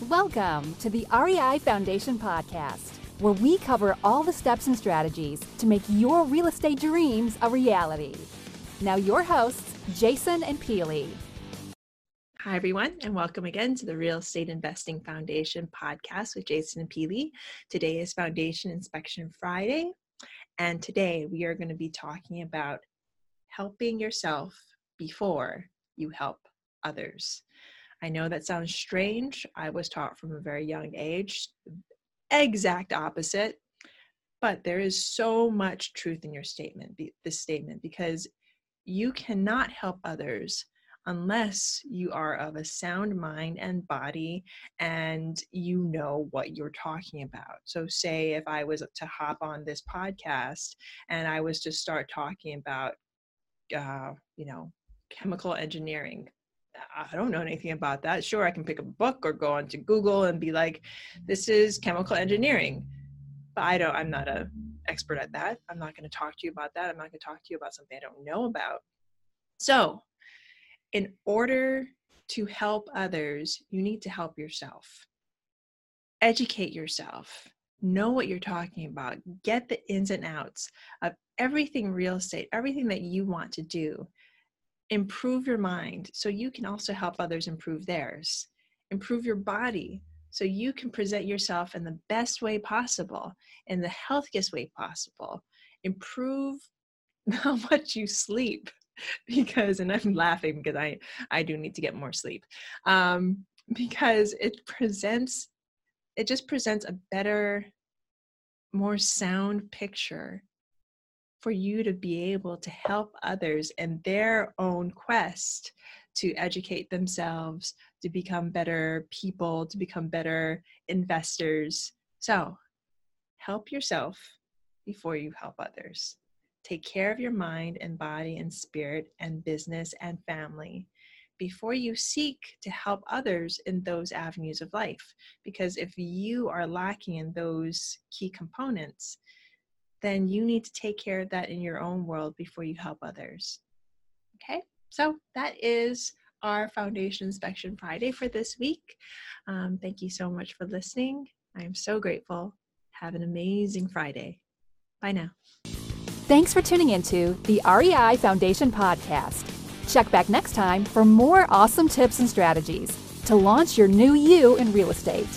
Welcome to the REI Foundation Podcast, where we cover all the steps and strategies to make your real estate dreams a reality. Now, your hosts, Jason and Peely. Hi, everyone, and welcome again to the Real Estate Investing Foundation podcast with Jason and Peely. Today is Foundation Inspection Friday, and today we are going to be talking about helping yourself before you help others. I know that sounds strange. I was taught from a very young age, exact opposite. But there is so much truth in your statement, this statement, because you cannot help others unless you are of a sound mind and body and you know what you're talking about. So, say if I was to hop on this podcast and I was to start talking about, uh, you know, chemical engineering, I don't know anything about that. Sure, I can pick a book or go onto Google and be like, this is chemical engineering. But I don't, I'm not a expert at that. I'm not going to talk to you about that. I'm not going to talk to you about something I don't know about. So, in order to help others, you need to help yourself. Educate yourself. Know what you're talking about. Get the ins and outs of everything real estate, everything that you want to do improve your mind so you can also help others improve theirs. Improve your body so you can present yourself in the best way possible in the healthiest way possible. Improve how much you sleep because and i'm laughing because i i do need to get more sleep um because it presents it just presents a better more sound picture for you to be able to help others in their own quest to educate themselves, to become better people, to become better investors. So, help yourself before you help others. Take care of your mind and body and spirit and business and family before you seek to help others in those avenues of life. Because if you are lacking in those key components, then you need to take care of that in your own world before you help others. Okay, so that is our Foundation Inspection Friday for this week. Um, thank you so much for listening. I am so grateful. Have an amazing Friday. Bye now. Thanks for tuning into the REI Foundation podcast. Check back next time for more awesome tips and strategies to launch your new you in real estate.